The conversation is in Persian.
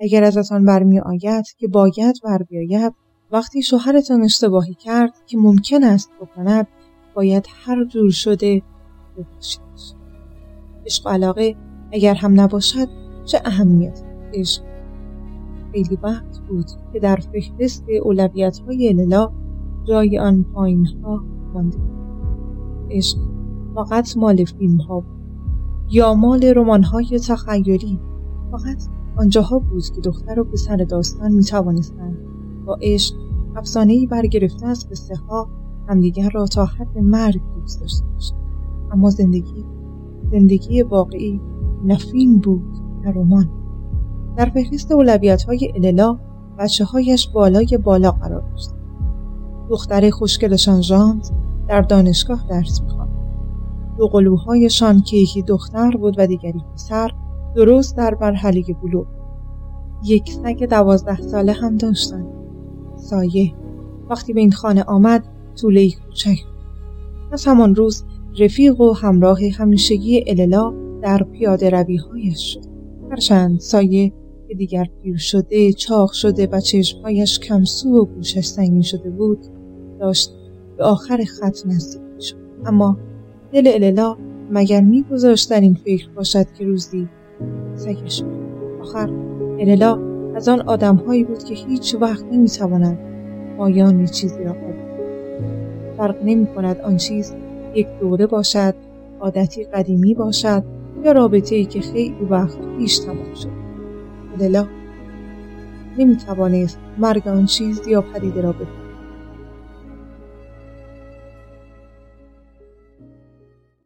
اگر ازتان برمی آید که باید بر بیاید وقتی شوهرتان اشتباهی کرد که ممکن است بکند باید هر جور شده ببخشیدش عشق و علاقه اگر هم نباشد چه اهمیت عشق؟ خیلی وقت بود که در فهرست اولویت های اللا جای آن پایین ها مانده عشق فقط مال فیلم ها بود. یا مال رمان های تخیلی فقط آنجاها بود که دختر و پسر داستان می توانستند با عشق افسانهای برگرفته از قصه ها همدیگر را تا حد مرگ دوست داشته باشند. اما زندگی زندگی واقعی نه فیلم بود نه رمان در فهرست اولویت های اللا بچه هایش بالای بالا قرار داشت. دختر خوشگلشان ژانت در دانشگاه درس می‌خواند. دو قلوهایشان که یکی دختر بود و دیگری پسر درست در مرحله بلوغ. یک سگ دوازده ساله هم داشتند سایه. وقتی به این خانه آمد طوله کوچک از همان روز رفیق و همراه همیشگی اللا در پیاده رویهایش شد. هرچند سایه که دیگر پیر شده چاق شده و چشمهایش کمسو و گوشش سنگین شده بود داشت به آخر خط نزدیک شد اما دل اللا مگر میگذاشت در این فکر باشد که روزی سگش آخر اللا از آن آدمهایی بود که هیچ وقت نمی‌توانند پایان چیزی را قبول فرق نمی کند آن چیز یک دوره باشد عادتی قدیمی باشد یا رابطه ای که خیلی وقت پیش تمام شد. للا نمی توانست مرگ آن چیز یا پدیده را بفهمد